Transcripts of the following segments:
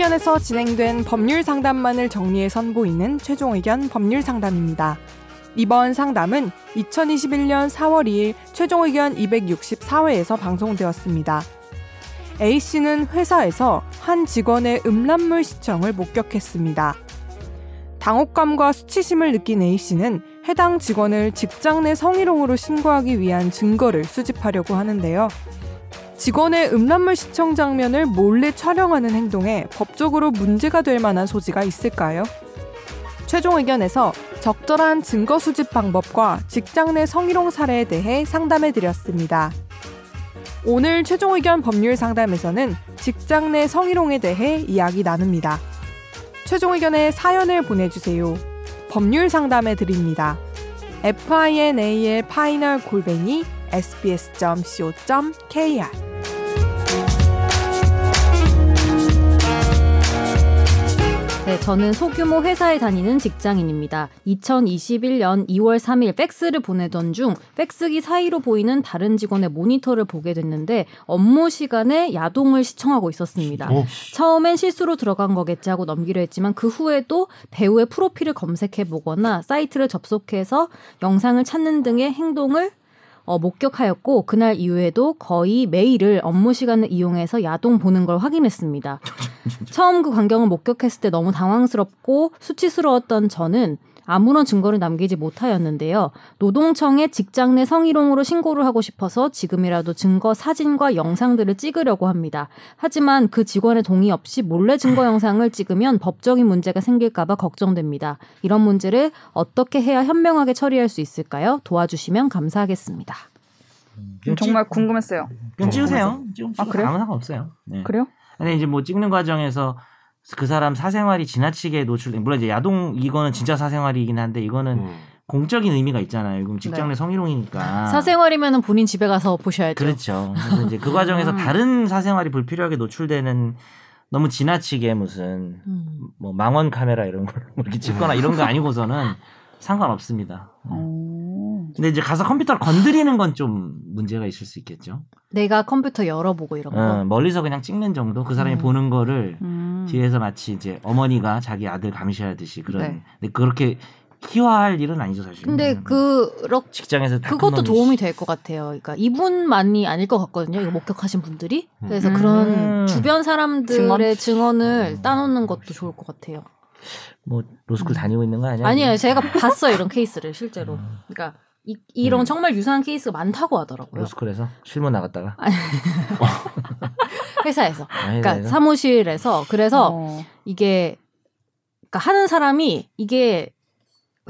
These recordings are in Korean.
의견에서 진행된 법률 상담만을 정리해 선보이는 최종 의견 법률 상담입니다. 이번 상담은 2021년 4월 2일 최종 의견 264회에서 방송되었습니다. A씨는 회사에서 한 직원의 음란물 시청을 목격했습니다. 당혹감과 수치심을 느낀 A씨는 해당 직원을 직장 내 성희롱으로 신고하기 위한 증거를 수집하려고 하는데요. 직원의 음란물 시청 장면을 몰래 촬영하는 행동에 법적으로 문제가 될 만한 소지가 있을까요? 최종 의견에서 적절한 증거 수집 방법과 직장 내 성희롱 사례에 대해 상담해 드렸습니다. 오늘 최종 의견 법률 상담에서는 직장 내 성희롱에 대해 이야기 나눕니다. 최종 의견에 사연을 보내주세요. 법률 상담해 드립니다. final의 파이널 골뱅이 sbs.co.kr 저는 소규모 회사에 다니는 직장인입니다. 2021년 2월 3일 팩스를 보내던 중 팩스기 사이로 보이는 다른 직원의 모니터를 보게 됐는데 업무 시간에 야동을 시청하고 있었습니다. 오. 처음엔 실수로 들어간 거겠지 하고 넘기려 했지만 그 후에도 배우의 프로필을 검색해 보거나 사이트를 접속해서 영상을 찾는 등의 행동을 어, 목격하였고 그날 이후에도 거의 매일을 업무 시간을 이용해서 야동 보는 걸 확인했습니다. 처음 그 광경을 목격했을 때 너무 당황스럽고 수치스러웠던 저는 아무런 증거를 남기지 못하였는데요. 노동청에 직장 내 성희롱으로 신고를 하고 싶어서 지금이라도 증거 사진과 영상들을 찍으려고 합니다. 하지만 그 직원의 동의 없이 몰래 증거 영상을 찍으면 법적인 문제가 생길까봐 걱정됩니다. 이런 문제를 어떻게 해야 현명하게 처리할 수 있을까요? 도와주시면 감사하겠습니다. 음, 정말 궁금했어요. 그냥 찍으세요. 찍으면 아, 그래요? 아무 상관없어요. 네. 그래요? 근데 이제 뭐 찍는 과정에서 그 사람 사생활이 지나치게 노출, 물론 이제 야동 이거는 진짜 사생활이긴 한데 이거는 음. 공적인 의미가 있잖아요. 이건 직장 내 네. 성희롱이니까. 사생활이면은 본인 집에 가서 보셔야죠. 그렇죠. 그래서 이제 그 과정에서 음. 다른 사생활이 불필요하게 노출되는 너무 지나치게 무슨 음. 뭐 망원 카메라 이런 걸 이렇게 찍거나 이런 거 아니고서는 상관없습니다. 오. 근데 이제 가서 컴퓨터를 건드리는 건 좀 문제가 있을 수 있겠죠. 내가 컴퓨터 열어보고 이런 거. 어, 멀리서 그냥 찍는 정도. 그 사람이 음. 보는 거를 음. 뒤에서 마치 이제 어머니가 자기 아들 감시하듯이 그런. 네. 근데 그렇게 희화할 일은 아니죠 사실. 근데 그 직장에서 그것도 도움이 될 것 같아요. 그러니까 이분만이 아닐 것 같거든요. 이거 목격하신 분들이. 그래서 음. 그런 주변 사람들의 증언? 을 따놓는 것도 좋을 것 같아요. 뭐 로스쿨 음. 다니고 있는 거 아니야? 아니에요. 제가 봤어요 이런 케이스를 실제로. 음. 그러니까 이, 이런 음. 정말 유사한 케이스가 많다고 하더라고요. 로스쿨에서 실무 나갔다가 회사에서, 그러니까 사무실에서 그래서 어. 이게 그러니까 하는 사람이 이게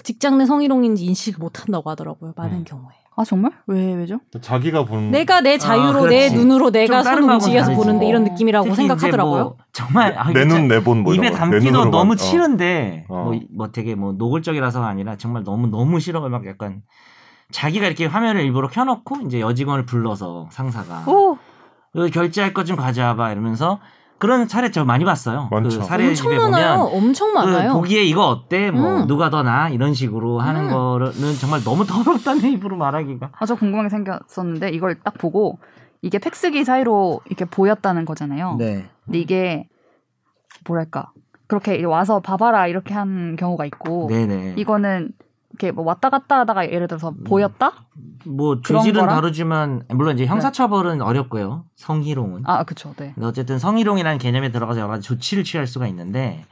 직장 내 성희롱인지 인식을 못 한다고 하더라고요. 많은 음. 경우에. 아 정말? 왜 왜죠? 자기가 보는 내가 내 자유로 아, 내 눈으로 내가 손 움직여서 보는데 이런 느낌이라고 생각하더라고요. 뭐 정말 아, 내눈 내본 뭐 입에 담기도 너무 어. 싫은데 어. 뭐, 뭐 되게 뭐 노골적이라서가 아니라 정말 너무 너무 싫어 막 약간 자기가 이렇게 화면을 일부러 켜놓고 이제 여직원을 불러서 상사가 오. 여기 결제할 것 좀 가져와봐 이러면서 그런 사례 저 많이 봤어요. 그 많죠. 그 사례 집에 많아요. 보면 엄청 많아요. 그 보기에 이거 어때? 뭐 음. 누가 더 나? 이런 식으로 하는 음. 거는 정말 너무 더럽다는 입으로 말하기가. 아 저 궁금한 게 생겼었는데 이걸 딱 보고 이게 팩스기 사이로 이렇게 보였다는 거잖아요. 네. 근데 이게 뭐랄까 그렇게 와서 봐봐라 이렇게 한 경우가 있고 네네. 이거는 이렇게 뭐 왔다 갔다 하다가 예를 들어서 음. 보였다? 뭐 죄질은 다르지만 물론 이제 형사처벌은 네. 어렵고요. 성희롱은. 아, 그렇죠. 네. 어쨌든 성희롱이라는 개념에 들어가서 여러 가지 조치를 취할 수가 있는데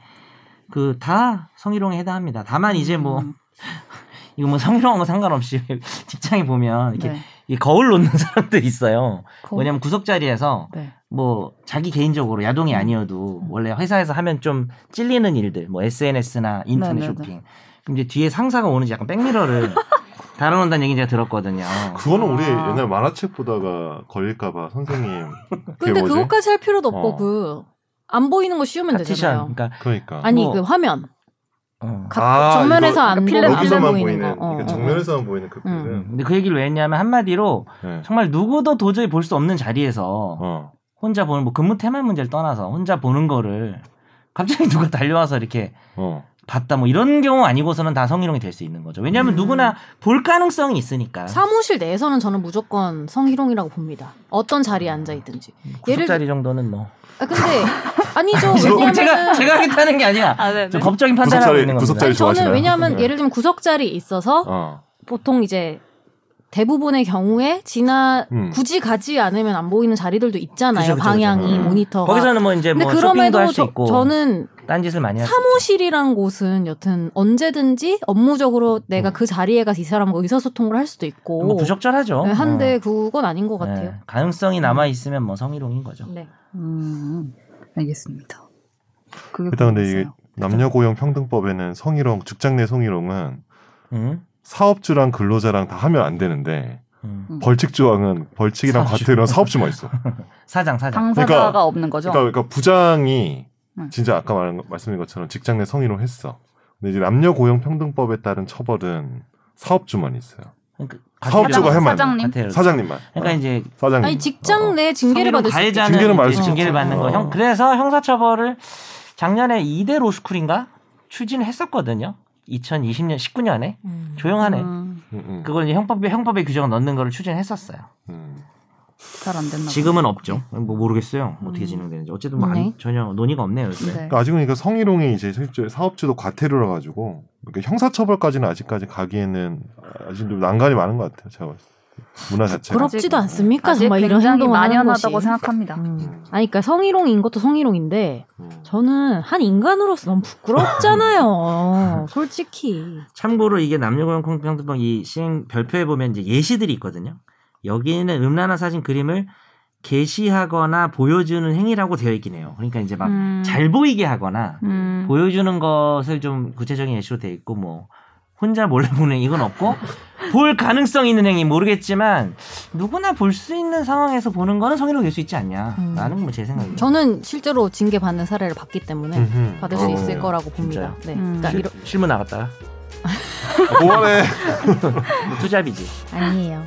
그 다 성희롱에 해당합니다. 다만 이제 뭐 음. 이거 뭐 성희롱하고 상관없이 직장에 보면 이렇게 네. 거울 놓는 사람들 있어요. 거울? 왜냐면 구석 자리에서 네. 뭐 자기 개인적으로 야동이 음. 아니어도 음. 원래 회사에서 하면 좀 찔리는 일들, 뭐 SNS나 인터넷 네, 네, 네. 쇼핑 이제 뒤에 상사가 오는지 약간 백미러를 달아놓는다는 얘기 제가 들었거든요. 그거는 우리 아. 옛날 만화책 보다가 걸릴까봐 선생님. 근데 그것까지 할 필요도 없고 어. 그안 보이는 거 씌우면 되잖아요. 그러니까, 그러니까. 아니 뭐, 그 화면. 어. 가, 아, 정면에서 안 필름 여기서만 보이는, 보이는 거. 어, 그러니까 정면에서만 보이는 그 필름. 음. 근데 그 얘기를 왜 했냐면 한마디로 네. 정말 누구도 도저히 볼 수 없는 자리에서 어. 혼자 보는 뭐 근무 태만 문제를 떠나서 혼자 보는 거를 갑자기 누가 달려와서 이렇게 어. 봤다 뭐 이런 경우 아니고서는 다 성희롱이 될 수 있는 거죠. 왜냐하면 음. 누구나 볼 가능성이 있으니까. 사무실 내에서는 저는 무조건 성희롱이라고 봅니다. 어떤 자리에 앉아 있든지. 예를 자리 정도는 뭐. 아 근데 아니죠. 왜냐면 제가 제가 하겠다는 게 아니야. 아, 네, 네. 법적인 판단을 하고 있는 겁니다. 아니, 저는 왜냐하면 네. 예를 들면 구석 자리에 있어서 어. 보통 이제 대부분의 경우에 지나 음. 굳이 가지 않으면 안 보이는 자리들도 있잖아요. 그쵸, 그쵸, 방향이 그쵸. 음. 모니터. 거기서는 뭐 이제 뭐 쇼핑도 할 수 있고. 저는 딴짓을 많이 사무실이란 곳은 여튼 언제든지 업무적으로 내가 음. 그 자리에 가서 이 사람과 의사소통을 할 수도 있고. 뭐 부적절하죠. 네, 한데 어. 그건 아닌 것 같아요. 네, 가능성이 남아 있으면 뭐 성희롱인 거죠. 네. 음, 알겠습니다. 일단 근데 이게 남녀 고용 평등법에는 성희롱, 직장 내 성희롱은 음? 사업주랑 근로자랑 다 하면 안 되는데 음. 벌칙 조항은 벌칙이랑 과태료랑 사업주만 있어. 사장 사장. 당사자가 그러니까, 없는 거죠. 그러니까, 그러니까 부장이 음. 진짜 아까 말한 말씀드린 것처럼 직장 내 성희롱 했어. 근데 이제 남녀 고용 평등법에 따른 처벌은 사업주만 있어요. 그러니까 사업주가 해만 사장님 사장님만. 그러니까 이제 사장님. 아니 직장 내 징계를 받을 수 징계를 받을 수 징계를 받는 거. 형 그래서 형사처벌을 작년에 이대 로스쿨인가 추진했었거든요. 2020년 19년에 음. 조용하네. 음. 음, 음. 그걸 이제 형법에 형법에 규정을 넣는 거를 추진했었어요. 음. 잘안 됐나 지금은 없죠. 뭐 모르겠어요. 어떻게 진행되는지. 어쨌든 뭐 네. 전혀 논의가 없네요. 요새. 네. 그러니까 아직은 그러니까 성희롱이 이제 실제 사업주도 과태료라 가지고 그러니까 형사처벌까지는 아직까지 가기에는 아직 좀 난관이 많은 것 같아요. 제가 봤을 때. 문화 자체가 부럽지도 않습니까? 정말 이런 행동을 만연하다고 생각합니다. 음. 음. 아니 그러니까 성희롱인 것도 성희롱인데 음. 저는 한 인간으로서 너무 부끄럽잖아요. 솔직히. 참고로 이게 남녀고용 평등법 이 시행 별표에 보면 이제 예시들이 있거든요. 여기는 음란한 사진 그림을 게시하거나 보여주는 행위라고 되어 있긴 해요. 그러니까 이제 막잘 음. 보이게 하거나 음. 보여주는 것을 좀 구체적인 예시로 되어 있고 뭐 혼자 몰래 보는 이건 없고 볼 가능성 있는 행위 모르겠지만 누구나 볼 수 있는 상황에서 보는 거는 성희롱 될수 있지 않냐라는 음. 뭐제 생각입니다. 저는 실제로 징계 받는 사례를 봤기 때문에 음흠. 받을 수 어, 있을 거라고 봅니다. 네. 음. 그러니까 이러... 실무 나갔다가 뭐하네 투잡이지. 아니에요.